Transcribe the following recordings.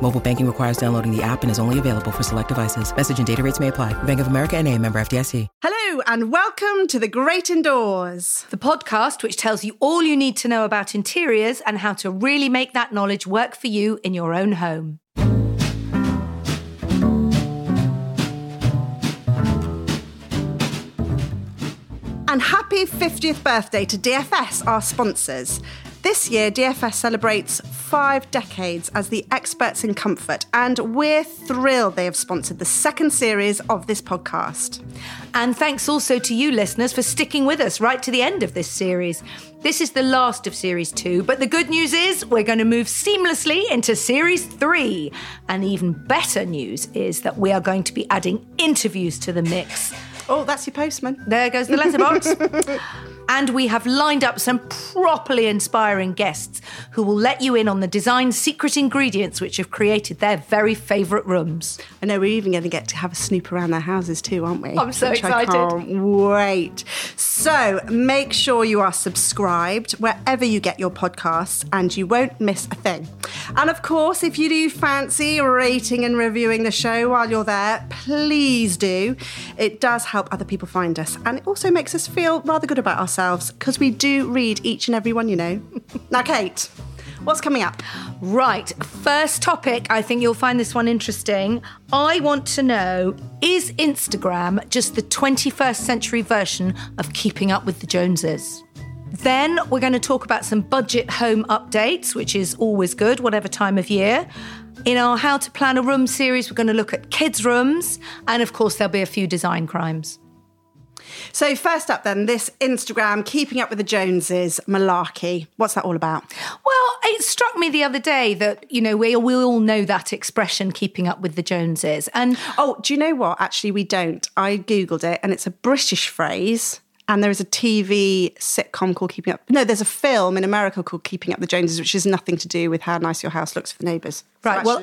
Mobile banking requires downloading the app and is only available for select devices. Message and data rates may apply. Bank of America and a member FDIC. Hello and welcome to The Great Indoors. The podcast which tells you all you need to know about interiors and how to really make that knowledge work for you in your own home. And happy 50th birthday to DFS, our sponsors. This year, DFS celebrates five decades as the experts in comfort, and we're thrilled they have sponsored the second series of this podcast. And thanks also to you, listeners, for sticking with us right to the end of this series. This is the last of series two, but the good news is we're going to move seamlessly into series three. And even better news is that we are going to be adding interviews to the mix. Oh, that's your postman. There goes the letterbox. and we have lined up some properly inspiring guests who will let you in on the design's secret ingredients which have created their very favourite rooms. I know we're even going to get to have a snoop around their houses too, aren't we? I'm so Which excited. I can't wait. So make sure you are subscribed wherever you get your podcasts and you won't miss a thing. And of course, if you do fancy rating and reviewing the show while you're there, please do. It does help other people find us and it also makes us feel rather good about ourselves because we do read each and every one, you know. now, Kate, what's coming up? Right, first topic. I think you'll find this one interesting. I want to know is Instagram just the 21st century version of keeping up with the Joneses? Then we're going to talk about some budget home updates, which is always good, whatever time of year. In our How to Plan a Room series, we're going to look at kids' rooms, and of course, there'll be a few design crimes. So, first up, then, this Instagram keeping up with the Joneses malarkey. What's that all about? Well, it struck me the other day that, you know, we, we all know that expression, keeping up with the Joneses. And Oh, do you know what? Actually, we don't. I Googled it and it's a British phrase. And there is a TV sitcom called Keeping Up. No, there's a film in America called Keeping Up the Joneses, which has nothing to do with how nice your house looks for the neighbours. So Right. Well,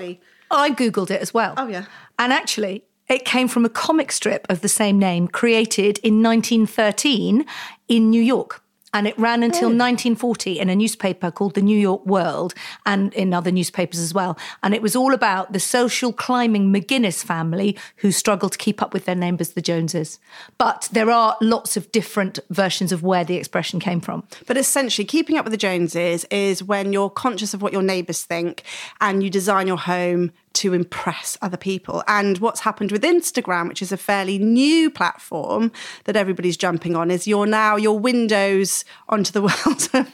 I Googled it as well. Oh, yeah. And actually, it came from a comic strip of the same name created in 1913 in New York. And it ran until 1940 in a newspaper called the New York World and in other newspapers as well. And it was all about the social climbing McGinis family who struggled to keep up with their neighbours, the Joneses. But there are lots of different versions of where the expression came from. But essentially, keeping up with the Joneses is when you're conscious of what your neighbours think and you design your home to impress other people. And what's happened with Instagram, which is a fairly new platform that everybody's jumping on, is you're now your windows onto the world are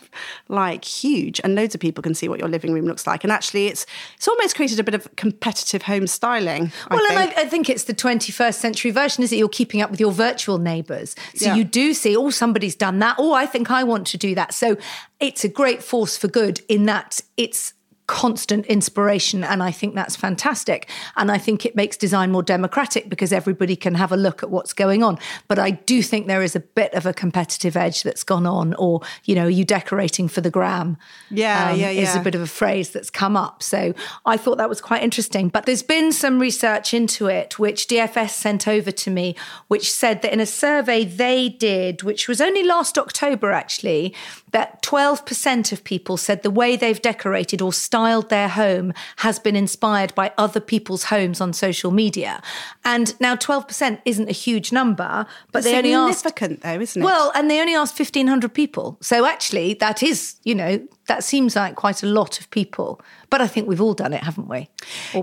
like huge, and loads of people can see what your living room looks like. And actually, it's it's almost created a bit of competitive home styling. I Well, think. and I, I think it's the 21st century version, is it? You're keeping up with your virtual neighbours. So Yeah. you do see, oh, somebody's done that. Oh, I think I want to do that. So it's a great force for good in that it's constant inspiration and I think that's fantastic. And I think it makes design more democratic because everybody can have a look at what's going on. But I do think there is a bit of a competitive edge that's gone on or you know are you decorating for the gram? Yeah, yeah, yeah is a bit of a phrase that's come up. So I thought that was quite interesting. But there's been some research into it which DFS sent over to me which said that in a survey they did which was only last October actually that 12% of people said the way they've decorated or styled their home has been inspired by other people's homes on social media. And now 12% isn't a huge number, but they only asked. Significant though, isn't it? Well, and they only asked 1,500 people. So actually, that is, you know, that seems like quite a lot of people. But I think we've all done it, haven't we?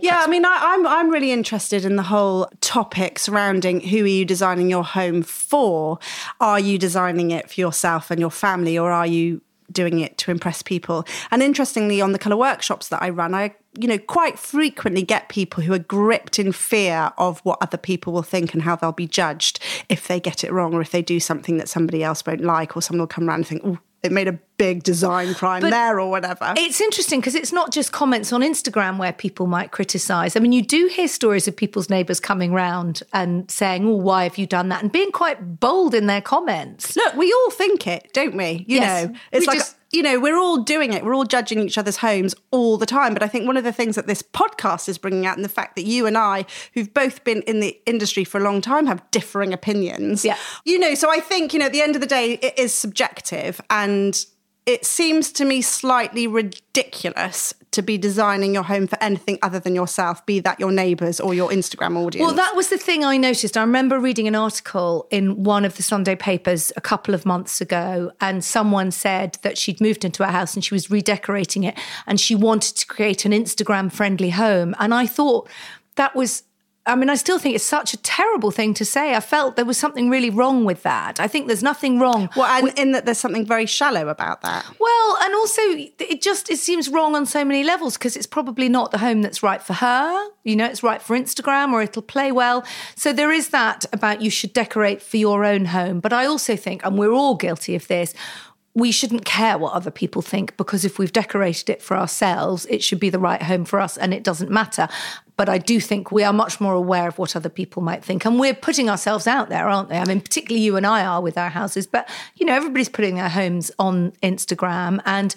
Yeah, I mean, I, I'm I'm really interested in the whole topic surrounding who are you designing your home for? Are you designing it for yourself and your family, or are you doing it to impress people? And interestingly, on the color workshops that I run, I you know quite frequently get people who are gripped in fear of what other people will think and how they'll be judged if they get it wrong or if they do something that somebody else won't like, or someone will come around and think, oh. It made a big design crime But there, or whatever. It's interesting because it's not just comments on Instagram where people might criticize. I mean, you do hear stories of people's neighbors coming round and saying, Oh, why have you done that? And being quite bold in their comments. Look, we all think it, don't we? You Yes. know, it's like just- you know, we're all doing it. We're all judging each other's homes all the time. But I think one of the things that this podcast is bringing out, and the fact that you and I, who've both been in the industry for a long time, have differing opinions. Yeah. You know, so I think, you know, at the end of the day, it is subjective. And it seems to me slightly ridiculous to be designing your home for anything other than yourself, be that your neighbours or your Instagram audience. Well, that was the thing I noticed. I remember reading an article in one of the Sunday papers a couple of months ago, and someone said that she'd moved into a house and she was redecorating it and she wanted to create an Instagram friendly home. And I thought that was. I mean, I still think it's such a terrible thing to say. I felt there was something really wrong with that. I think there's nothing wrong. well, and in that there's something very shallow about that. Well, and also it just it seems wrong on so many levels because it's probably not the home that's right for her. You know, it's right for Instagram or it'll play well. So there is that about you should decorate for your own home. But I also think, and we're all guilty of this, we shouldn't care what other people think because if we've decorated it for ourselves, it should be the right home for us and it doesn't matter. But I do think we are much more aware of what other people might think. And we're putting ourselves out there, aren't they? I mean, particularly you and I are with our houses, but you know, everybody's putting their homes on Instagram and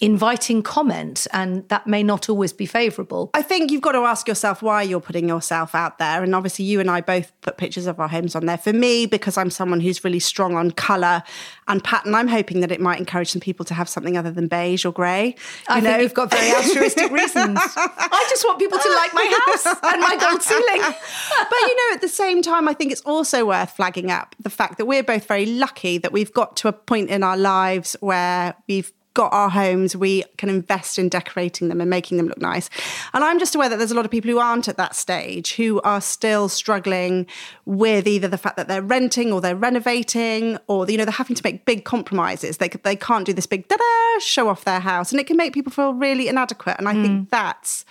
inviting comment, and that may not always be favourable. I think you've got to ask yourself why you're putting yourself out there. And obviously, you and I both put pictures of our homes on there. For me, because I'm someone who's really strong on colour and pattern, I'm hoping that it might encourage some people to have something other than beige or grey. I think you've got very altruistic reasons. I just want people to like my house and my gold ceiling. but you know, at the same time, I think it's also worth flagging up the fact that we're both very lucky that we've got to a point in our lives where we've got our homes, we can invest in decorating them and making them look nice. And I'm just aware that there's a lot of people who aren't at that stage, who are still struggling with either the fact that they're renting or they're renovating, or you know they're having to make big compromises. They they can't do this big da-da show off their house, and it can make people feel really inadequate. And I think mm. that's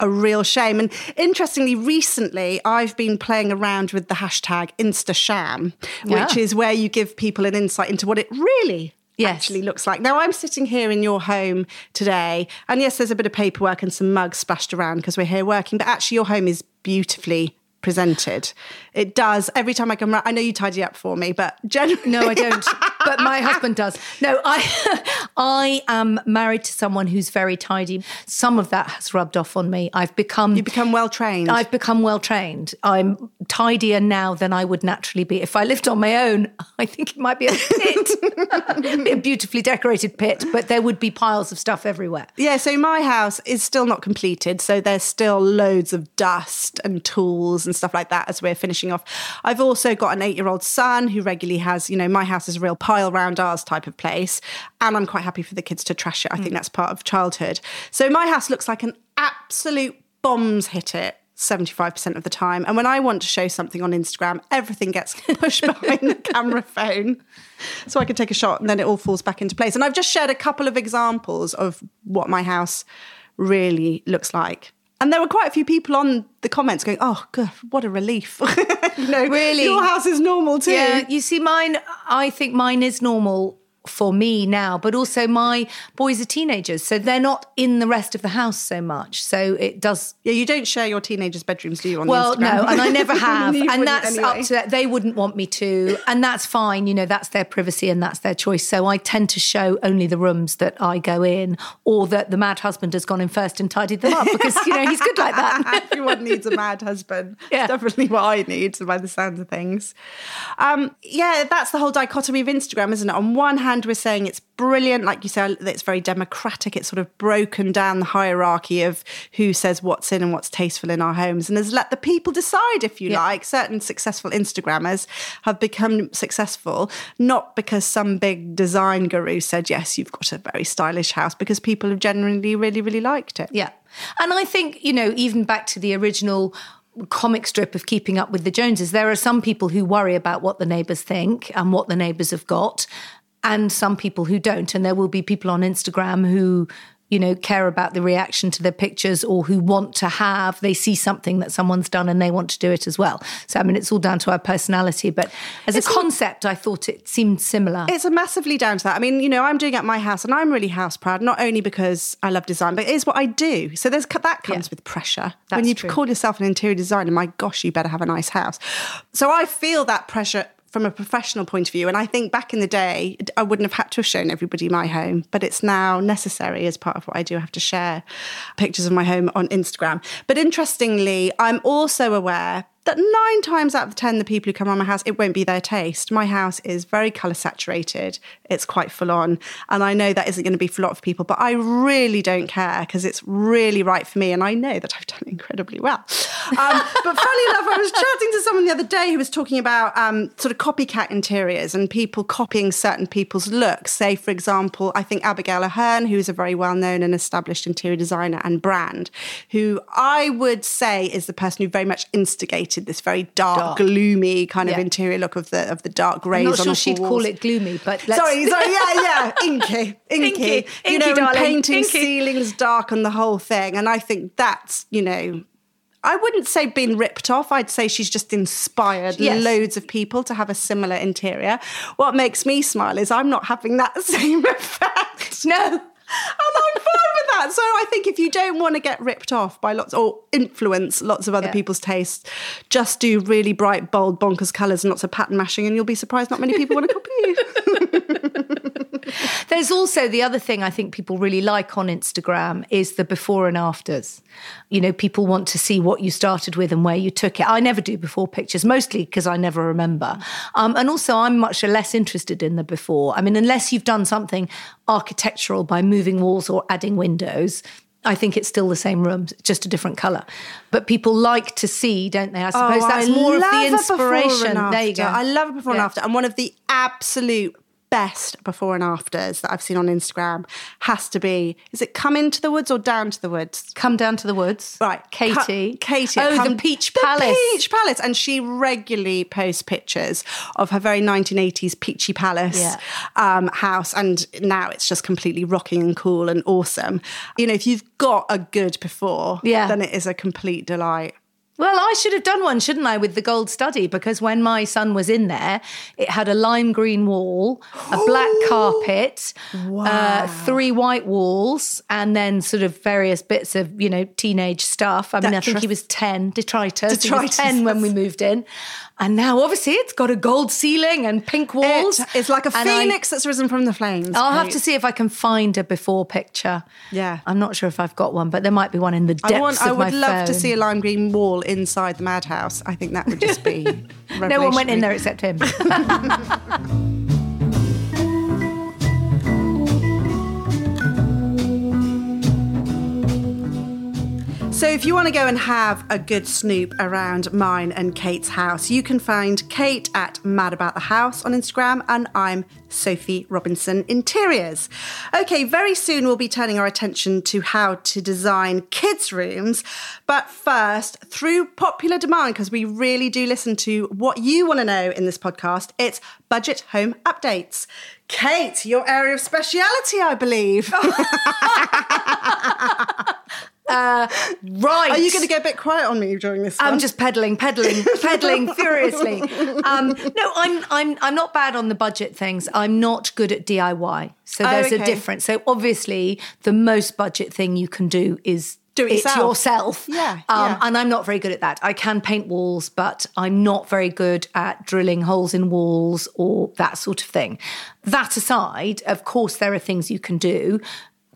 a real shame. And interestingly, recently I've been playing around with the hashtag InstaSham, which is where you give people an insight into what it really Yes. actually looks like. Now I'm sitting here in your home today, and yes, there's a bit of paperwork and some mugs splashed around because we're here working, but actually your home is beautifully presented. It does. Every time I come around, I know you tidy up for me, but generally No, I don't. but my husband does. No, I I am married to someone who's very tidy. Some of that has rubbed off on me. I've become you become well trained. I've become well trained. I'm tidier now than I would naturally be. If I lived on my own, I think it might be a pit, be a beautifully decorated pit, but there would be piles of stuff everywhere. Yeah, so my house is still not completed. So there's still loads of dust and tools and stuff like that as we're finishing off. I've also got an eight year old son who regularly has, you know, my house is a real pile round ours type of place. And I'm quite happy for the kids to trash it. I think mm. that's part of childhood. So my house looks like an absolute bombs hit it. 75% of the time. And when I want to show something on Instagram, everything gets pushed behind the camera phone so I can take a shot and then it all falls back into place. And I've just shared a couple of examples of what my house really looks like. And there were quite a few people on the comments going, "Oh, God, what a relief!" you know, Really? your house is normal too. Yeah, you see, mine, I think mine is normal for me now, but also my boys are teenagers, so they're not in the rest of the house so much. So it does. Yeah, you don't share your teenagers' bedrooms, do you? On well, no, and I never have, and that's anyway. up to that. They wouldn't want me to, and that's fine. You know, that's their privacy and that's their choice. So I tend to show only the rooms that I go in, or that the mad husband has gone in first and tidied them up because you know he's good like that. Everyone needs a mad husband. Yeah. It's definitely what I need by the sounds of things. Um, yeah, that's the whole dichotomy of Instagram, isn't it? On one hand, we're saying it's brilliant, like you said, it's very democratic. It's sort of broken down the hierarchy of who says what's in and what's tasteful in our homes and has let the people decide, if you Yeah. like. Certain successful Instagrammers have become successful not because some big design guru said, yes, you've got a very stylish house, because people have generally really, really liked it. Yeah. And I think, you know, even back to the original comic strip of keeping up with the Joneses, there are some people who worry about what the neighbours think and what the neighbours have got, and some people who don't. And there will be people on Instagram who, you know, care about the reaction to their pictures or who want to have, they see something that someone's done and they want to do it as well. So, I mean, it's all down to our personality. But as a concept, I thought it seemed similar. It's a massively down to that. I mean, you know, I'm doing it at my house and I'm really house proud, not only because I love design, but it is what I do. So there's that comes Yeah. with pressure. That's when you true. call yourself an interior designer, my gosh, you better have a nice house. So I feel that pressure from a professional point of view. And I think back in the day, I wouldn't have had to have shown everybody my home, but it's now necessary as part of what I do. I have to share pictures of my home on Instagram. But interestingly, I'm also aware that nine times out of 10, the people who come on my house, it won't be their taste. My house is very colour saturated, it's quite full on. And I know that isn't going to be for a lot of people, but I really don't care because it's really right for me. And I know that I've done incredibly well. Um, but funny enough, I was chatting to someone the other day who was talking about um, sort of copycat interiors and people copying certain people's looks. Say, for example, I think Abigail Ahern, who's a very well known and established interior designer and brand, who I would say is the person who very much instigated this very dark, Dark. gloomy kind of interior look of the of the dark greys I'm not on sure the she'd walls. call it gloomy, but let's... Sorry, sorry, yeah, yeah, inky, inky, Inky, you know, painting inky. ceilings dark and the whole thing. And I think that's, you know, I wouldn't say been ripped off. I'd say she's just inspired Yes. loads of people to have a similar interior. What makes me smile is I'm not having that same effect. No. And I'm that. So I think if you don't want to get ripped off by lots or influence lots of other Yeah. people's tastes, just do really bright, bold, bonkers colours and lots of pattern mashing, and you'll be surprised not many people want to copy you. There's also the other thing I think people really like on Instagram is the before and afters. You know, people want to see what you started with and where you took it. I never do before pictures, mostly because I never remember. Um, and also, I'm much less interested in the before. I mean, unless you've done something architectural by moving walls or adding windows. I think it's still the same room, just a different colour. But people like to see, don't they? I suppose that's Oh, I more of the and inspiration. There you go. I love a before and Yeah. after. And one of the absolute best before and afters that I've seen on Instagram has to be is it come into the woods or down to the woods? Come down to the woods. Right, Katie. Cu- Katie. Oh, come- the Peach the Palace. Peach Palace, and she regularly posts pictures of her very 1980s Peachy Palace Yeah. um, house, and now it's just completely rocking and cool and awesome. You know, if you've got a good before, Yeah. then it is a complete delight. Well, I should have done one, shouldn't I, with the gold study? Because when my son was in there, it had a lime green wall, a black carpet, uh, three white walls, and then sort of various bits of, you know, teenage stuff. I mean, I think he was 10, detritus. Detritus, was 10 when we moved in. And now, obviously, it's got a gold ceiling and pink walls. It- it's like a And I- phoenix that's risen from the flames. I'll have to see if I can find a before picture. Yeah. I'm not sure if I've got one, but there might be one in the depths I want. of I my would love to see a lime green wall inside the madhouse. I think that would just be. No one went in there except him. So, if you want to go and have a good snoop around mine and Kate's house, you can find Kate at Mad About the House on Instagram, and I'm Sophie Robinson Interiors. Okay, very soon we'll be turning our attention to how to design kids' rooms. But first, through popular demand, because we really do listen to what you want to know in this podcast, it's budget home updates. Kate, your area of speciality, I believe. Right. Are you going to get a bit quiet on me during this? I'm just pedaling, pedaling, pedaling furiously. Um, no, I'm I'm I'm not bad on the budget things. I'm not good at DIY. So Oh, there's a difference. So obviously, the most budget thing you can do is Do it yourself. yourself. Yeah, Um, yeah. And I'm not very good at that. I can paint walls, but I'm not very good at drilling holes in walls or that sort of thing. That aside, of course, there are things you can do.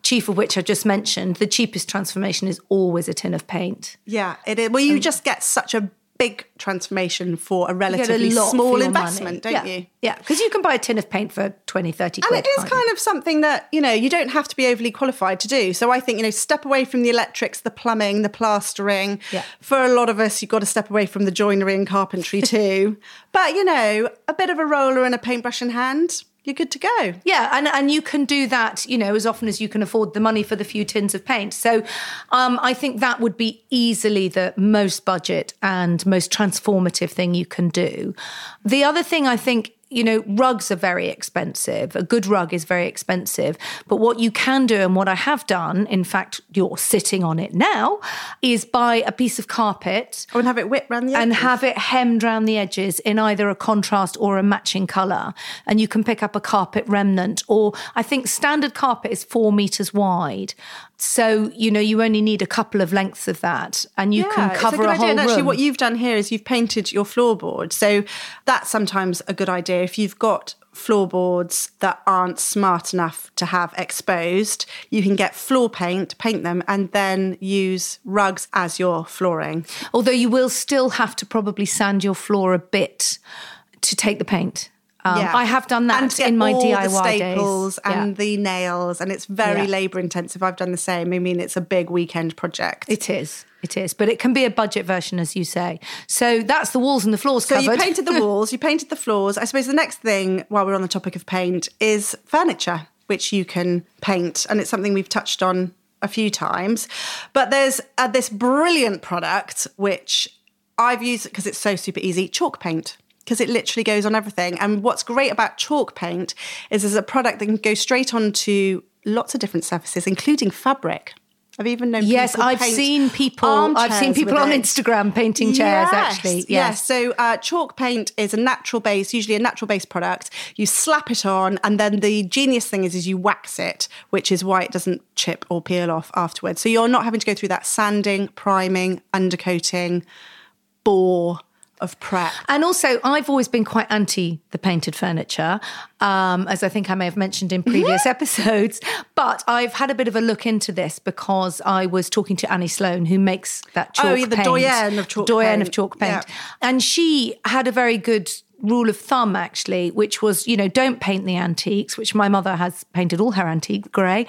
Chief of which I just mentioned, the cheapest transformation is always a tin of paint. Yeah, it is. Well, you just get such a big transformation for a get a relatively small investment, money. don't yeah. you? Yeah, because you can buy a tin of paint for 20, 30 And quid. it is can't you? kind of something that, you know, you don't have to be overly qualified to do. So I think, you know, step away from the electrics, the plumbing, the plastering. Yeah. For a lot of us, you've got to step away from the joinery and carpentry too. but, you know, a bit of a roller and a paintbrush in hand, you're good to go. Yeah, and, and you can do that, you know, as often as you can afford the money for the few tins of paint. So um, I think that would be easily the most budget and most transformative thing you can do. The other thing I think you know, rugs are very expensive. A good rug is very expensive. But what you can do, and what I have done, in fact, you're sitting on it now, is buy a piece of carpet Oh, and have it whipped round the and edges. have it hemmed round the edges in either a contrast or a matching colour. And you can pick up a carpet remnant, or I think standard carpet is four metres wide. So, you know, you only need a couple of lengths of that and you can it's cover a, good a, idea. whole And actually, room. what you've done here is you've painted your floorboard. So that's sometimes a good idea. If you've got floorboards that aren't smart enough to have exposed, you can get floor paint, paint them, and then use rugs as your flooring. Although you will still have to probably sand your floor a bit to take the paint. Um, Yeah. I have done that in my all DIY the staples days. Yeah. and the nails, and it's very Yeah. labour intensive. I've done the same. I mean, it's a big weekend project. It is. It is. But it can be a budget version, as you say. So that's the walls and the floors So covered. you painted the walls, you painted the floors. I suppose the next thing, while we're on the topic of paint, is furniture, which you can paint, and it's something we've touched on a few times. But there's uh, this brilliant product which I've used because it's so super easy: chalk paint. Because it literally goes on everything. And what's great about chalk paint is there's a product that can go straight onto lots of different surfaces, including fabric. I've even known Yes, people I've seen people. I've seen people on it. Instagram painting chairs. Yes, actually, yes. yes. So uh, chalk paint is a natural base, usually a natural base product. You slap it on, and then the genius thing is, is you wax it, which is why it doesn't chip or peel off afterwards. So you're not having to go through that sanding, priming, undercoating, bore of prep. And also, I've always been quite anti the painted furniture, um, as I think I may have mentioned in previous episodes. But I've had a bit of a look into this because I was talking to Annie Sloan, who makes that chalk Oh, yeah, the paint, doyenne of chalk doyenne paint. of chalk paint, Yeah. and she had a very good rule of thumb actually which was you know don't paint the antiques which my mother has painted all her antiques grey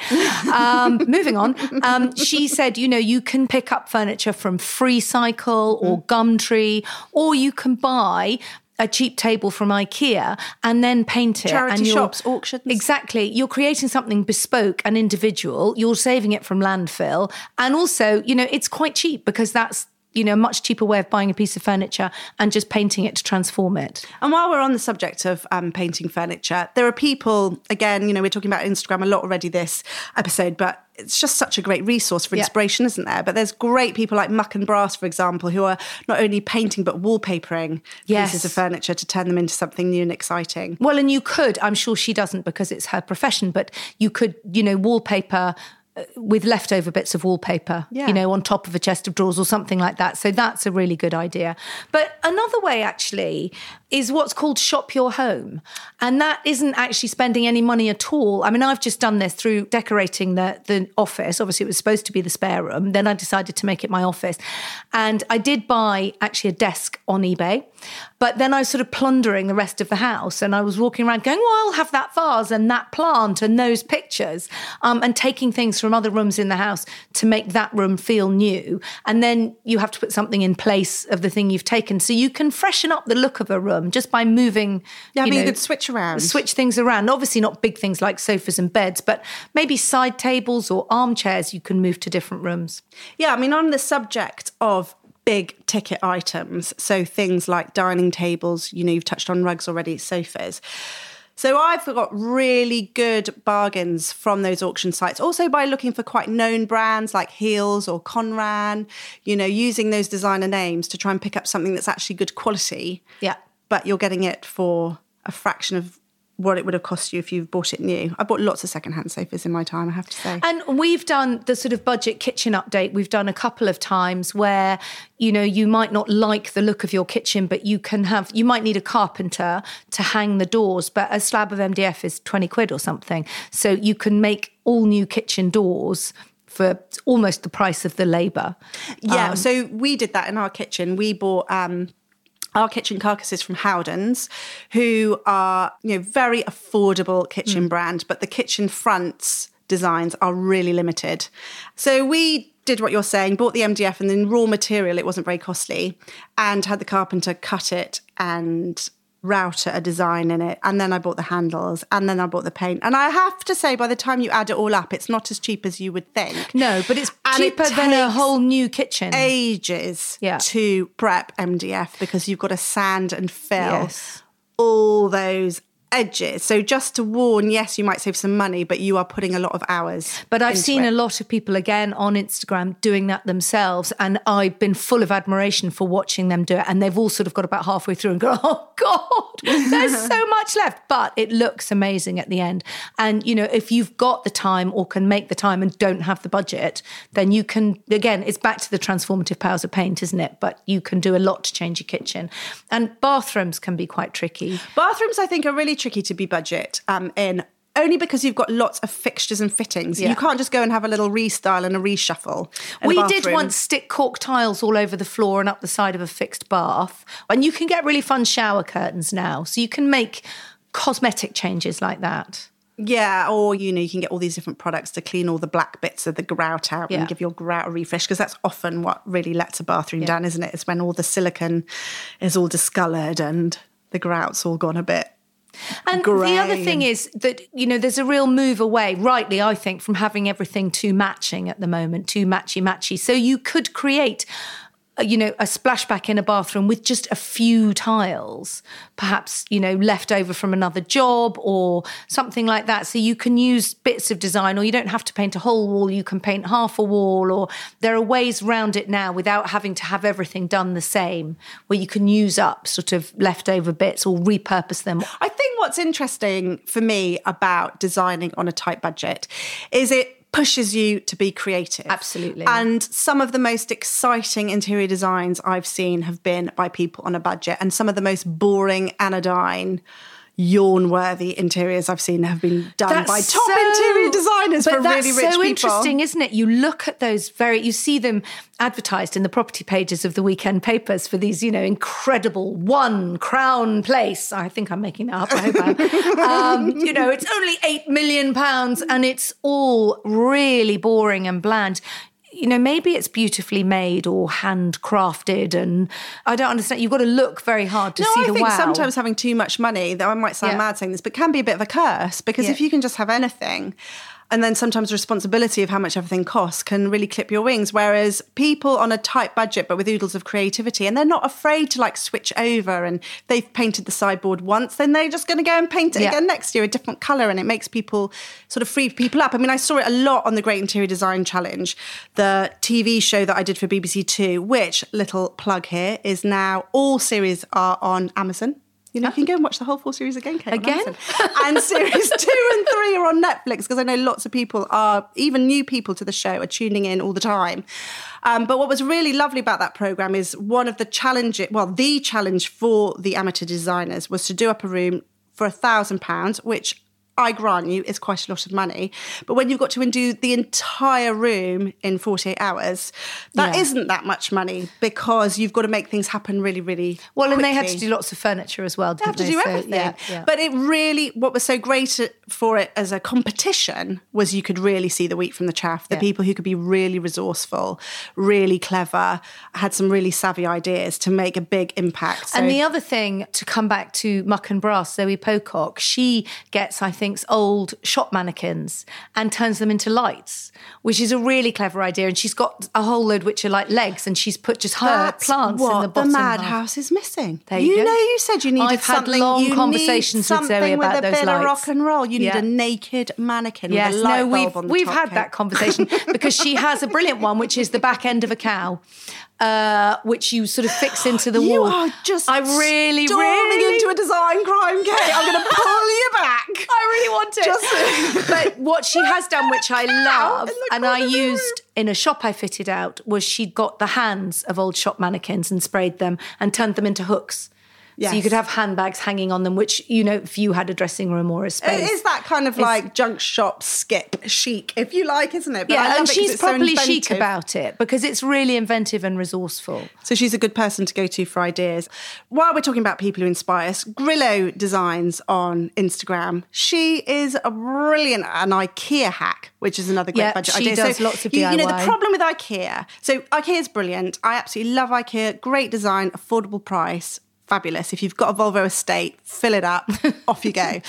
um, moving on um, she said you know you can pick up furniture from free cycle or gumtree or you can buy a cheap table from IKEA and then paint it. Charity and shops, auctions. Exactly. You're creating something bespoke and individual. You're saving it from landfill. And also, you know, it's quite cheap because that's, you know, a much cheaper way of buying a piece of furniture and just painting it to transform it. And while we're on the subject of um, painting furniture, there are people, again, you know, we're talking about Instagram a lot already this episode, but it's just such a great resource for Yeah. inspiration, isn't there? But there's great people like Muck and Brass, for example, who are not only painting but wallpapering Yes. pieces of furniture to turn them into something new and exciting. Well, and you could, I'm sure she doesn't because it's her profession, but you could, you know, wallpaper with leftover bits of wallpaper, Yeah. you know, on top of a chest of drawers or something like that. So that's a really good idea. But another way, actually, is what's called shop your home. And that isn't actually spending any money at all. I mean, I've just done this through decorating the, the office. Obviously, it was supposed to be the spare room. Then I decided to make it my office. And I did buy actually a desk on eBay. But then I was sort of plundering the rest of the house and I was walking around going, well, I'll have that vase and that plant and those pictures um, and taking things from other rooms in the house to make that room feel new. And then you have to put something in place of the thing you've taken. So you can freshen up the look of a room just by moving. Yeah, you having a know, good switch around. Switch things around. Obviously, not big things like sofas and beds, but maybe side tables or armchairs you can move to different rooms. Yeah, I mean, on the subject of big ticket items, so things like dining tables, you know, you've touched on rugs already, sofas. So I've got really good bargains from those auction sites. Also by looking for quite known brands like Heal's or Conran, you know, using those designer names to try and pick up something that's actually good quality. Yeah. But you're getting it for a fraction of what it would have cost you if you've bought it new. I bought lots of secondhand sofas in my time, I have to say. And we've done the sort of budget kitchen update. We've done a couple of times where, you know, you might not like the look of your kitchen, but you can have, you might need a carpenter to hang the doors, but a slab of MDF is 20 quid or something. So you can make all new kitchen doors for almost the price of the labour. Yeah, so we did that in our kitchen. We bought um, our kitchen carcasses from Howdens, who are you know very affordable kitchen mm. brand, but the kitchen fronts designs are really limited. So we did what you're saying, bought the MDF and then raw material. It wasn't very costly, and had the carpenter cut it and router a design in it and then i bought the handles and then i bought the paint and i have to say by the time you add it all up it's not as cheap as you would think No, but it's And it cheaper than a whole new kitchen. ages Yeah. to prep MDF because you've got to sand and fill Yes. all those edges. So just to warn, yes, you might save some money, but you are putting a lot of hours. But I've seen it. a lot of people again on Instagram doing that themselves, and I've been full of admiration for watching them do it. And they've all sort of got about halfway through and go, "Oh God, there's so much left," but it looks amazing at the end. And you know, if you've got the time or can make the time and don't have the budget, then you can. Again, it's back to the transformative powers of paint, isn't it? But you can do a lot to change your kitchen, and bathrooms can be quite tricky. Bathrooms, I think, are really tricky to be budget um, in. Only because you've got lots of fixtures and fittings. Yeah. You can't just go and have a little restyle and a reshuffle. in a We did bathroom. once stick cork tiles all over the floor and up the side of a fixed bath. And you can get really fun shower curtains now. So you can make cosmetic changes like that. Yeah, or you know, you can get all these different products to clean all the black bits of the grout out Yeah. and give your grout a refresh because that's often what really lets a bathroom down, isn't it? It's when all the silicon is all discoloured and the grout's all gone a bit. And the other thing and- is that, you know, there's a real move away, rightly, I think, from having everything too matching at the moment, too matchy matchy. So you could create, you know, a splashback in a bathroom with just a few tiles, perhaps, you know, left over from another job or something like that. So you can use bits of design, or you don't have to paint a whole wall, you can paint half a wall, or there are ways round it now without having to have everything done the same, where you can use up sort of leftover bits or repurpose them. I think what's interesting for me about designing on a tight budget is it pushes you to be creative. Absolutely. And some of the most exciting interior designs I've seen have been by people on a budget, and some of the most boring, anodyne, yawn worthy interiors I've seen have been done That's by top so- interior designers but for that's really rich so people. interesting, isn't it? You look at those very, you see them advertised in the property pages of the weekend papers for these, you know, incredible one crown place. I think I'm making that up. I hope I am. um, you know, it's only eight million pounds, and it's all really boring and bland. You know, maybe it's beautifully made or handcrafted, and I don't understand. You've got to look very hard to no, see I the think wow. sometimes having too much money, though I might sound Yeah. mad saying this, but can be a bit of a curse because Yeah. if you can just have anything, and then sometimes the responsibility of how much everything costs can really clip your wings. Whereas people on a tight budget, but with oodles of creativity, and they're not afraid to like switch over. And they've painted the sideboard once, then they're just going to go and paint it Yeah. again next year, a different color, and it makes people sort of free people up. I mean, I saw it a lot on the Great Interior Design Challenge, the TV show that I did for BBC Two, which little plug here is now all series are on Amazon. You know, you can go and watch the whole four series again. Kate, Again? And series two and three are on Netflix because I know lots of people are, even new people to the show, are tuning in all the time. Um, but what was really lovely about that program is one of the challenges, well, the challenge for the amateur designers was to do up a room for a thousand pounds, which I grant you is quite a lot of money. But when you've got to undo the entire room in 48 hours, that Yeah. not that much money because you've got to make things happen really, really well, and they had to do lots of furniture as well. They have to do So, everything. yeah, yeah. But it really, what was so great for it as a competition was you could really see the wheat from the chaff. The Yeah. people who could be really resourceful, really clever, had some really savvy ideas to make a big impact. So- And the other thing to come back to Muck and Brass, Zoe Pocock, she gets, I think, old shop mannequins and turns them into lights, which is a really clever idea. And she's got a whole load which are like legs, and she's put just her That's plants in the bottom. half. madhouse is missing. There you go. know, you said you needed I've had something. long you need conversations with Zoe with about a those bit of lights. rock and roll. You need Yeah. a naked mannequin Yes, with a light no, we've the we've had cake. that conversation because she has a brilliant one, which is the back end of a cow, uh, which you sort of fix into the You wall. are just I really, really into a design crime, Kate. I'm going to pull you back. I really want it. Just- but what she has done, which I love, and I used in a shop I fitted out, was she got the hands of old shop mannequins and sprayed them and turned them into hooks. So you could have handbags hanging on them, which, you know, if you had a dressing room or a space. It is that kind of It's- like junk shop skip chic, if you like, isn't it? But Yeah, and she's probably so chic about it because it's really inventive and resourceful. So she's a good person to go to for ideas. While we're talking about people who inspire us, Grillo Designs on Instagram. She is a brilliant an IKEA hack, which is another great Yeah, budget she idea. does so lots of you, you know the problem with IKEA. So IKEA is brilliant. I absolutely love IKEA. Great design, affordable price, fabulous. If you've got a Volvo estate, fill it up, off you go.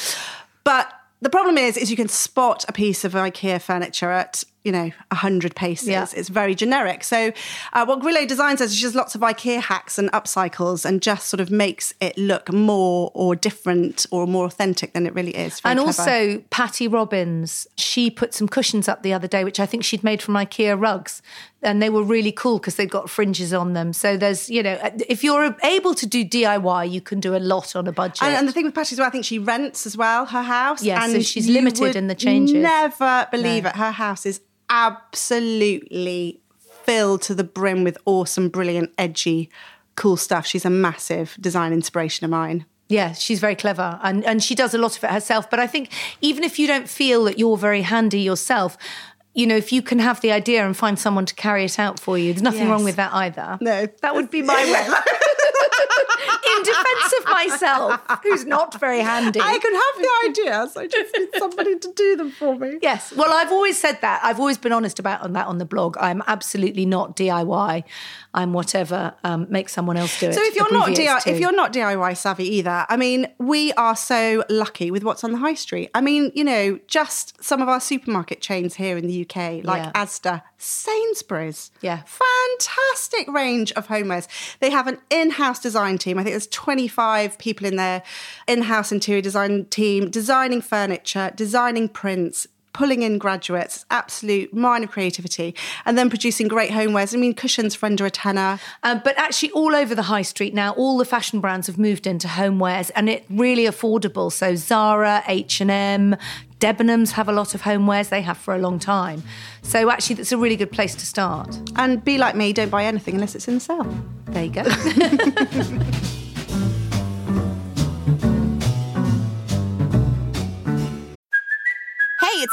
But the problem is, is you can spot a piece of IKEA furniture at you know a hundred paces. Yeah. It's very generic. So uh, what Grillo Design does is she does lots of IKEA hacks and upcycles, and just sort of makes it look more or different or more authentic than it really is. Very and clever. also, Patty Robbins, she put some cushions up the other day, which I think she'd made from IKEA rugs. And they were really cool because they've got fringes on them. So there's, you know, uh, if you're able to do DIY, you can do a lot on a budget. And, and the thing with Patty as well, I think she rents as well her house. Yeah, so and she's limited in the changes. Never believe No. it. Her house is absolutely filled to the brim with awesome, brilliant, edgy, cool stuff. She's a massive design inspiration of mine. Yeah, she's very clever and, and she does a lot of it herself. But I think even if you don't feel that you're very handy yourself, you know, if you can have the idea and find someone to carry it out for you, there's nothing Yes. wrong with that either. No. That would be my way. In defense of myself, who's not very handy. I can have the ideas. I just need somebody to do them for me. Yes. Well, I've always said that. I've always been honest about on that on the blog. I'm absolutely not DIY. I'm whatever um, makes someone else do it. So if you're not DIY, if you're not DIY savvy either, I mean, we are so lucky with what's on the high street. I mean, you know, just some of our supermarket chains here in the UK, like Yeah. Asda, Sainsbury's, Yeah. fantastic range of homewares. They have an in-house design team. I think there's 25 people in their in-house interior design team, designing furniture, designing prints. Pulling in graduates, absolute mine of creativity, and then producing great homewares. I mean, cushions for under a tenner. Um, but actually, all over the high street now, all the fashion brands have moved into homewares, and it really affordable. So Zara, H and M, Debenhams have a lot of homewares. They have for a long time. So actually, that's a really good place to start. And be like me, don't buy anything unless it's in the sale. There you go.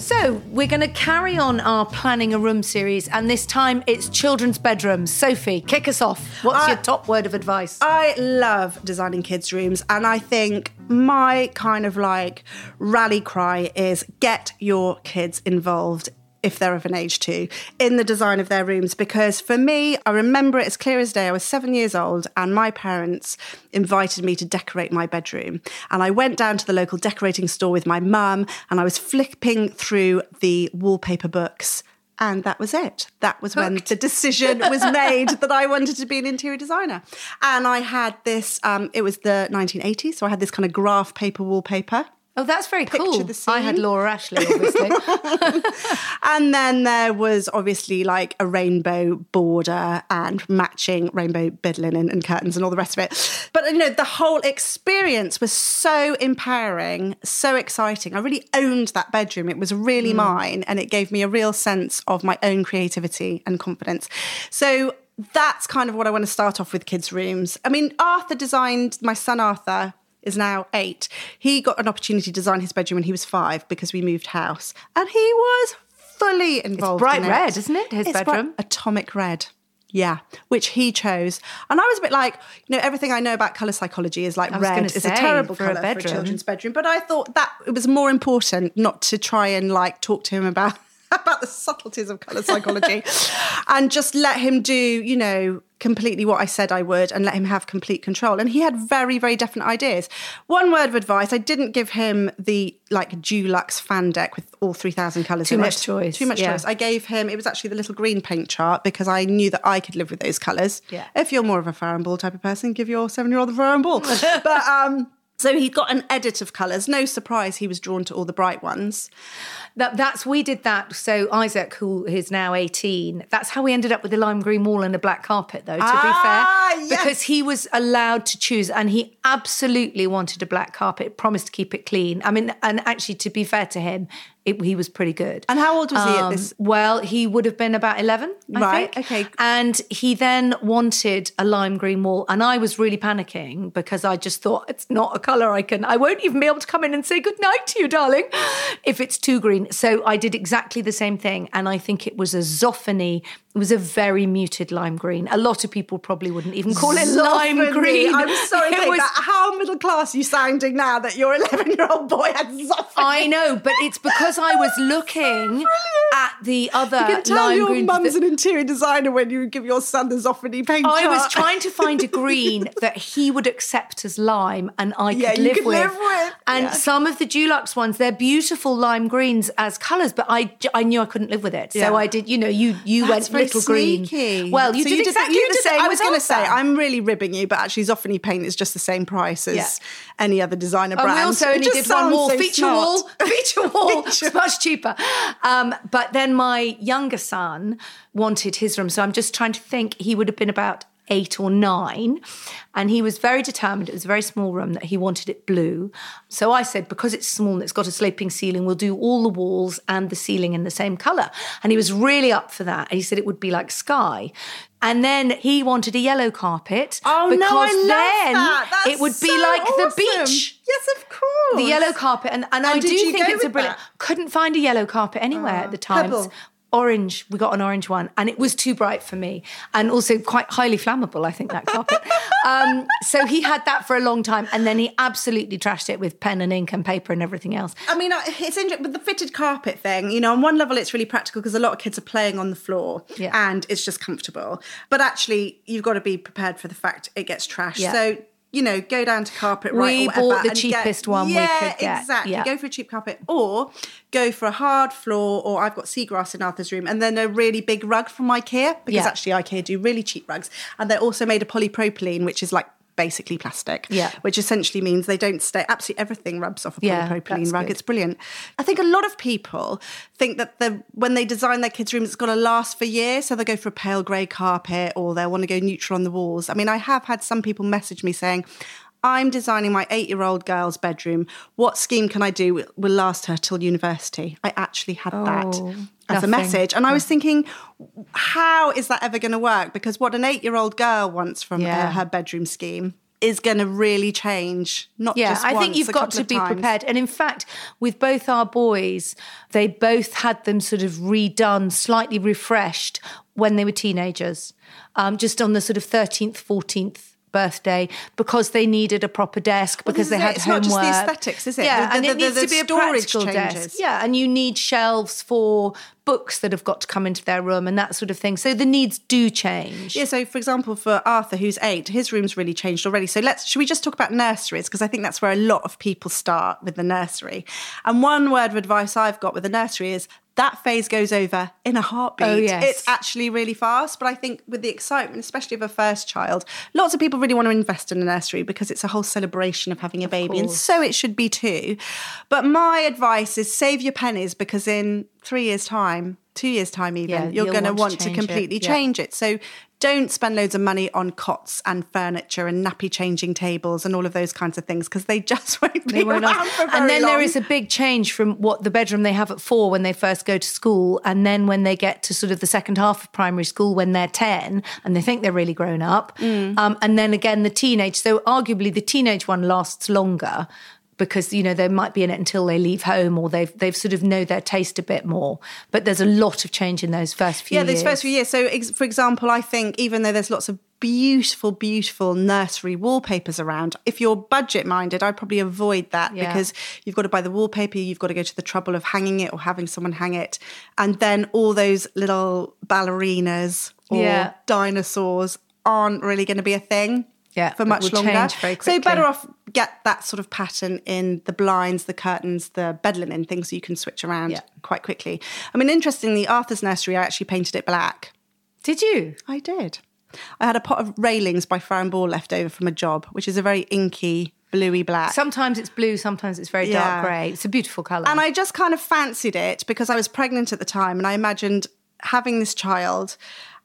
So we're going to carry on our planning a room series, and this time it's children's bedrooms. Sophie, kick us off. What's I- your top word of advice? I love designing kids' rooms, and I think my kind of like rally cry is get your kids involved. If they're of an age too, in the design of their rooms. Because for me, I remember it as clear as day. I was seven years old, and my parents invited me to decorate my bedroom. And I went down to the local decorating store with my mum, and I was flipping through the wallpaper books. And that was it. That was when the decision was made that I wanted to be an interior designer. And I had this, um, it was the 1980s, so I had this kind of graph paper wallpaper. Oh, that's very Picture cool. I had. Laura Ashley, obviously. And then there was obviously like a rainbow border and matching rainbow bed linen and curtains and all the rest of it. But you know, the whole experience was so empowering, so exciting. I really owned that bedroom. It was really mm. mine and it gave me a real sense of my own creativity and confidence. So that's kind of what I want to start off with kids' rooms. I mean, Arthur designed my son Arthur is now eight. He got an opportunity to design his bedroom when he was five because we moved house, and he was fully involved. bright in it. red, isn't it, his It's bedroom? atomic red. Yeah, which he chose, and I was a bit like, you know, everything I know about color psychology is like red is say, a terrible for a color for a children's bedroom. But I thought that it was more important not to try and like talk to him about about the subtleties of color psychology, and just let him do, you know, completely what I said I would, and let him have complete control. And he had very, very definite ideas. One word of advice: I didn't give him the like Dulux fan deck with all three thousand colors. Too much it. choice, Too much yeah. choice. I gave him. It was actually the Little Greene paint chart because I knew that I could live with those colors. Yeah. If you're more of a Farrow and Ball type of person, give your seven-year-old the Farrow and Ball. but um. So he got an edit of colours. No surprise, he was drawn to all the bright ones. That, that's we did that. So Isaac, who is now eighteen, that's how we ended up with the lime green wall and a black carpet, though. To Ah, be fair, yes. because he was allowed to choose, and he absolutely wanted a black carpet. Promised to keep it clean. I mean, and actually, to be fair to him, it, he was pretty good. And how old was he at Um, this? Well, he would have been about 11, I Right, think. okay. And he then wanted a lime green wall. And I was really panicking because I just thought it's not a colour I can, I won't even be able to come in and say good night to you, darling, if it's too green. So I did exactly the same thing. And I think it was a Zoffany. It was a very muted lime green. A lot of people probably wouldn't even call it lime green. I'm sorry, It was- that, how middle class are you sounding now that your 11 year old boy had Zoffany? I know, but it's because I was looking at the other You can tell your mum's an interior designer when you give your son the Zoffany paint I was trying to find a green that he would accept as lime and I could Yeah, you live could with. live with, And yeah. some of the Dulux ones, they're beautiful lime greens as colours, but I, I knew I couldn't live with it. Yeah. So I did, you know, you you That's went Little Greene. Well, you So did exactly you the did- same I was going to say, I'm really ribbing you, but actually, Zoffany paint is just the same price as any other designer And brand. we also only did one more so feature wall. Feature wall. Feature. It's much cheaper. Um, but then my younger son wanted his room. So I'm just trying to think. He would have been about eight or nine. And he was very determined. It was a very small room that he wanted it blue. So I said, because it's small and it's got a sloping ceiling, we'll do all the walls and the ceiling in the same colour. And he was really up for that. And he said it would be like sky. And then he wanted a yellow carpet. Oh because no, I love then that. It would be so like the awesome. beach. Yes, of course. The yellow carpet, and, and, I do think it's a brilliant. that? Couldn't find a yellow carpet anywhere at ah, the time. Pebble. Orange, we got an orange one, and it was too bright for me, and also quite highly flammable. I think that carpet. um, so he had that for a long time, and then he absolutely trashed it with pen and ink and paper and everything else. I mean, it's interesting with the fitted carpet thing. You know, on one level, it's really practical because a lot of kids are playing on the floor Yeah. and it's just comfortable. But actually, you've got to be prepared for the fact it gets trashed. Yeah. So. You know, go down to carpet We right or whatever. bought the cheapest get, one we yeah, could get. exactly. Yeah. Go for a cheap carpet, or go for a hard floor. Or I've got seagrass in Arthur's room, and then a really big rug from IKEA because Yeah. actually IKEA do really cheap rugs, and they're also made of polypropylene, which is like basically plastic. Yeah. which essentially means they don't stay. Absolutely everything rubs off a Yeah, polypropylene rug. good. It's brilliant. I think a lot of people think that the when they design their kids' rooms, it's got to last for years. So they'll go for a pale grey carpet or they'll want to go neutral on the walls. I mean, I have had some people message me saying, I'm designing my eight year old girl's bedroom. What scheme can I do will, last her till university? I actually had that Oh, as a message. And I was thinking, how is that ever going to work? Because what an eight year old girl wants from Yeah. her bedroom scheme is going to really change. Not Yeah, just I think you've got to be times. prepared. And in fact, with both our boys, they both had them sort of redone, slightly refreshed when they were teenagers, um, just on the sort of 13th, 14th birthday because they needed a proper desk because this they is it. had It's not homework. just the aesthetics, is it? Yeah, The- and it the- needs the to be a storage practical changes. desk. Yeah, and you need shelves for books that have got to come into their room and that sort of thing. So the needs do change. Yeah, so for example, for Arthur, who's eight, his room's really changed already. So let's should we just talk about nurseries? Because I think that's where a lot of people start with the nursery. And one word of advice I've got with the nursery is that phase goes over in a heartbeat. Oh, yes. It's actually really fast. But I think with the excitement, especially of a first child, lots of people really want to invest in a nursery because it's a whole celebration of having a baby. And so it should be too. But my advice is save your pennies because in three years' time, two years' time even, Yeah, you're going to want want to change it. completely Yeah. change it. So don't spend loads of money on cots and furniture and nappy changing tables and all of those kinds of things because they just won't be They won't around for very and then there long. is a big change from what the bedroom they have at four when they first go to school, and then when they get to sort of the second half of primary school when they're 10 and they think they're really grown up. Mm. Um, and then again, the teenage. So, arguably, the teenage one lasts longer. Because you know they might be in it until they leave home, or they've they've sort of know their taste a bit more. But there's a lot of change in those first few. yeah, those years. first few years. So, ex- for example, I think even though there's lots of beautiful, beautiful nursery wallpapers around, if you're budget minded, I'd probably avoid that Yeah. because you've got to buy the wallpaper, you've got to go to the trouble of hanging it or having someone hang it, and then all those little ballerinas or Yeah. dinosaurs aren't really going to be a thing. Yeah, for much longer. so better off get that sort of pattern in the blinds, the curtains, the bed linen, things so you can switch around Yeah. quite quickly. I mean, interestingly, Arthur's nursery, I actually painted it black. Did you? I did. I had a pot of railings by Farrow and Ball left over from a job, which is a very inky, bluey black. Sometimes it's blue, sometimes it's very Yeah. dark grey. It's a beautiful colour. and I just kind of fancied it because I was pregnant at the time and I imagined having this child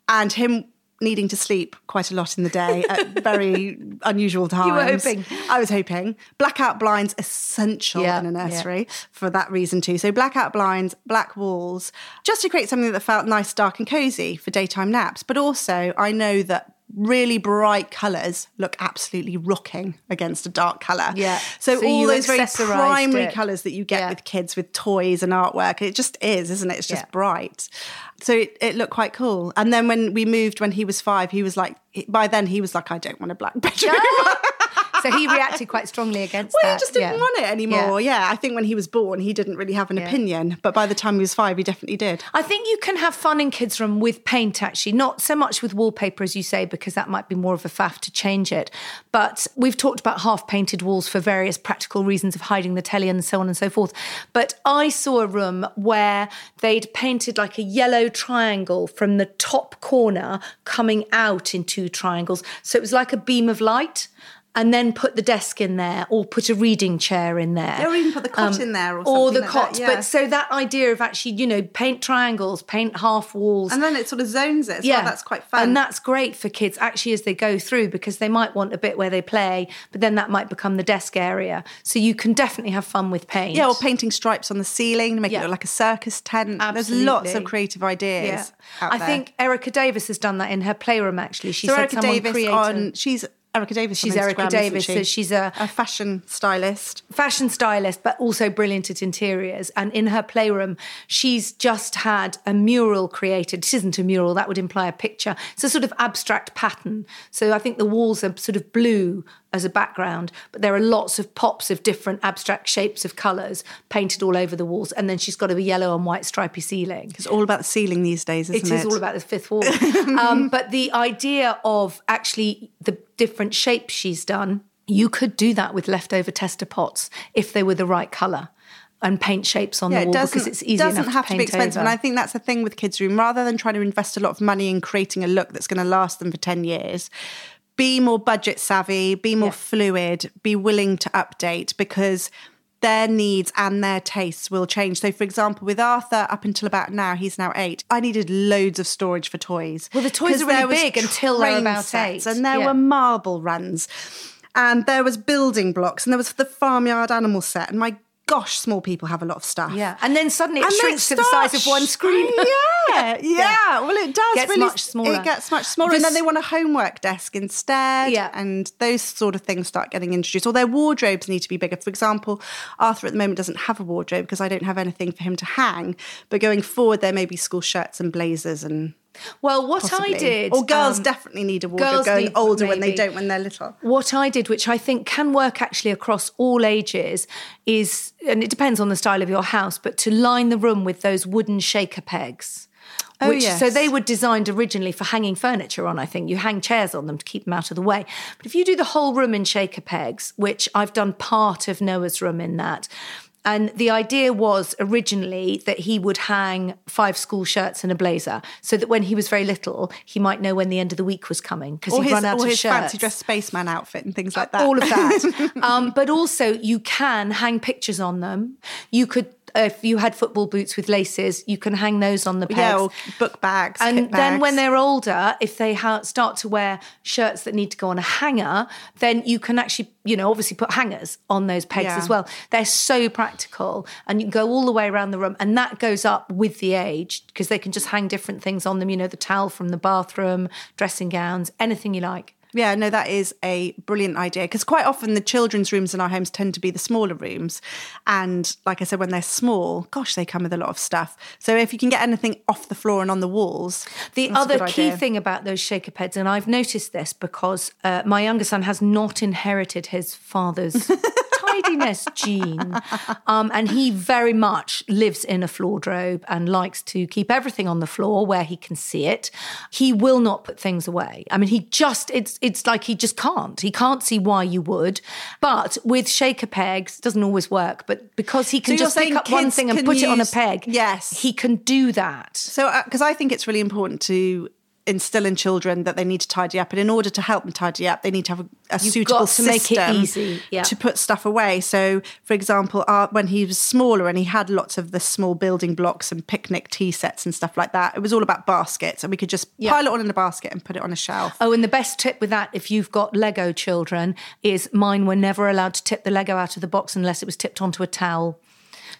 and him needing to sleep quite a lot in the day at very unusual times. were hoping. I was hoping. Blackout blinds essential Yeah, in a yeah. nursery for that reason too. So blackout blinds, black walls, just to create something that felt nice, dark and cozy for daytime naps. But also I know that really bright colours look absolutely rocking against a dark colour. Yeah. So, So all those very primary colours that you get Yeah. with kids with toys and artwork. It just is, isn't it? It's just Yeah. bright. So it, it looked quite cool. And then when we moved when he was five, he was like, by then he was like, I don't want a black bedroom. so he reacted quite strongly against it. well, that. he just didn't yeah. want it anymore. Yeah. I think when he was born, he didn't really have an opinion. But by the time he was five, he definitely did. I think you can have fun in kids' room with paint, actually, not so much with wallpaper as you say, because that might be more of a faff to change it. But we've talked about half painted walls for various practical reasons of hiding the telly and so on and so forth. But I saw a room where they'd painted like a yellow triangle from the top corner coming out in two triangles. So it was like a beam of light. And then put the desk in there, or put a reading chair in there, Um, Or even put the cot in there or or the like cot. yeah. But so that idea of actually, you know, paint triangles, paint half walls, And then it sort of zones it. Yeah. that's quite fun. and that's great for kids actually as they go through because they might want a bit where they play, but then that might become the desk area. So you can definitely have fun with paint. yeah, or painting stripes on the ceiling to make Yeah. it look like a circus tent. There's lots of creative ideas. Yeah. I there. think Erica Davies has done that in her playroom. Actually, she so said Erica someone Davies created. on she's Erica Davies. She's Erica Davies, she? so she's a- a fashion stylist. fashion stylist, but also brilliant at interiors. And in her playroom, she's just had a mural created. This isn't a mural, that would imply a picture. It's a sort of abstract pattern. So I think the walls are sort of blue as a background, but there are lots of pops of different abstract shapes of colours painted all over the walls. And then she's got a yellow and white stripy ceiling. It's all about the ceiling these days, isn't It it? is all about the fifth wall. um, but the idea of actually the different shapes she's done, you could do that with leftover tester pots if they were the right colour and paint shapes on yeah, the it wall doesn't, because it's easy doesn't enough have to to, be expensive. over. And I think that's the thing with Kids Room. Rather than trying to invest a lot of money in creating a look that's going to last them for 10 years, be more budget savvy, be more Yeah. fluid, be willing to update because their needs and their tastes will change. So, for example, with Arthur, up until about now, he's now eight, I needed loads of storage for toys. Well, the toys are really big until they're about sets, eight. And there Yeah. were marble runs and there was building blocks and there was the farmyard animal set. And my gosh, small people have a lot of stuff. yeah, and then suddenly it And shrinks to the size of one screen. Yeah, yeah. Well, it does. Gets really, much smaller. It gets much smaller, and then they want a homework desk instead. Yeah. and those sort of things start getting introduced. Or their wardrobes need to be bigger. For example, Arthur at the moment doesn't have a wardrobe because I don't have anything for him to hang. But going forward, there may be school shirts and blazers and. Well, what Possibly. I did, or girls um, definitely need a wardrobe girls going need- older when they don't when they're little. What I did, which I think can work actually across all ages, is, and it depends on the style of your house, but to line the room with those wooden shaker pegs. Oh, which, So they were designed originally for hanging furniture on, I think. You hang chairs on them to keep them out of the way. But if you do the whole room in shaker pegs, which I've done part of Noah's room in that, And the idea was originally that he would hang five school shirts and a blazer so that when he was very little, he might know when the end of the week was coming because he'd his, run out of his shirts. fancy dress spaceman outfit and things like that. All of that. um, but also, you can hang pictures on them. You could, if you had football boots with laces, you can hang those on the pegs. yeah, or book bags. and kit then when they're older, if they ha- start to wear shirts that need to go on a hanger, then you can actually, you know, obviously put hangers on those pegs Yeah. as well. They're so practical and you can go all the way around the room and that goes up with the age because they can just hang different things on them, you know, the towel from the bathroom, dressing gowns, anything you like. Yeah, no, that is a brilliant idea because quite often the children's rooms in our homes tend to be the smaller rooms. And like I said, when they're small, gosh, they come with a lot of stuff. So if you can get anything off the floor and on the walls, The that's a other key idea. thing about those shaker peds, and I've noticed this because uh, my younger son has not inherited his father's tidiness gene. Um, and he very much lives in a floordrobe and likes to keep everything on the floor where he can see it. He will not put things away. I mean, he just, it's, it's like he just can't. He can't see why you would. But with shaker pegs, it doesn't always work. But because he can you're just pick up one thing and put it on a peg, Yes. he can do that. So, because I think it's really important to instill in children that they need to tidy up, and in order to help them tidy up, they need to have a, a suitable got to make it system easy, yeah. to put stuff away. So, for example, uh, when he was smaller and he had lots of the small building blocks and picnic tea sets and stuff like that, it was all about baskets, and we could just Yeah. pile it on in a basket and put it on a shelf. Oh, and the best tip with that, if you've got Lego children, is mine were never allowed to tip the Lego out of the box unless it was tipped onto a towel.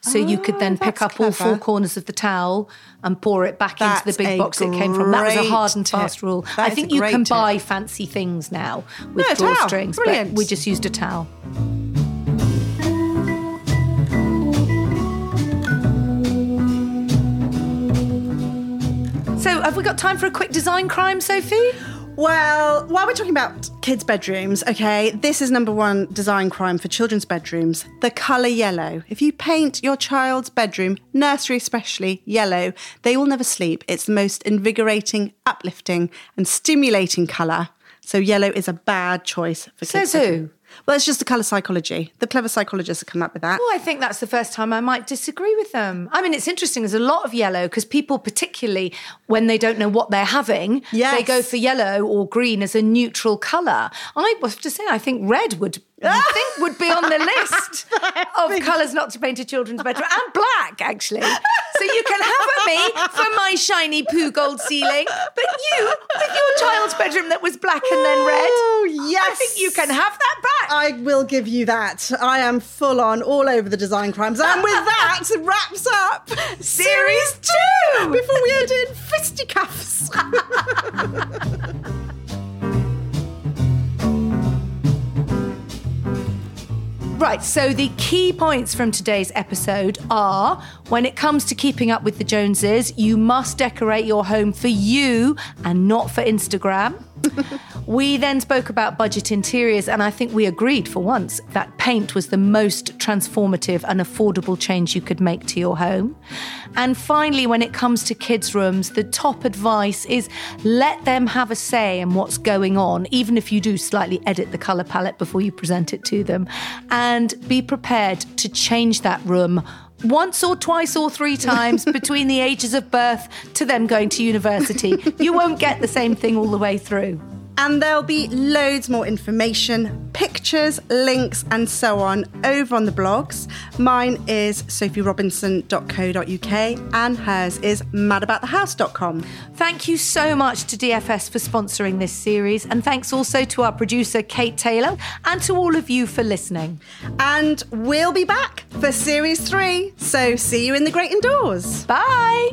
So you could then pick that's up all four corners of the towel and pour it back into the big box it came from. That was a hard and tip. fast rule. That I think you can tip. buy fancy things now with No, drawstrings, but we just used a towel. So, have we got time for a quick design crime, Sophie? Well, while we're talking about kids' bedrooms, okay, this is number one design crime for children's bedrooms the colour yellow. If you paint your child's bedroom, nursery especially, yellow, they will never sleep. It's the most invigorating, uplifting, and stimulating colour. So, yellow is a bad choice for kids. Says who? Well, it's just the colour psychology. The clever psychologists have come up with that. Well, I think that's the first time I might disagree with them. I mean, it's interesting. There's a lot of yellow because people, particularly when they don't know what they're having, they go for yellow or green as a neutral colour. I have to say, I think red would. I think would be on the list of colours not to paint a children's bedroom and black actually. So you can have at me for my shiny poo gold ceiling, but you with your child's bedroom that was black and then red. Oh, yes. I think you can have that back. I will give you that. I am full on all over the design crimes. And with that wraps up series two Right, so the key points from today's episode are when it comes to keeping up with the Joneses, you must decorate your home for you and not for Instagram. we then spoke about budget interiors, and I think we agreed for once that paint was the most transformative and affordable change you could make to your home. And finally, when it comes to kids' rooms, the top advice is let them have a say in what's going on, even if you do slightly edit the colour palette before you present it to them. And be prepared to change that room once or twice or three times between the ages of birth to them going to university. You won't get the same thing all the way through. And there'll be loads more information, pictures, links, and so on over on the blogs. Mine is sophierobinson.co.uk and hers is madaboutthehouse.com. Thank you so much to DFS for sponsoring this series, and thanks also to our producer, Kate Taylor, and to all of you for listening. And we'll be back for series three. So see you in the great indoors. Bye.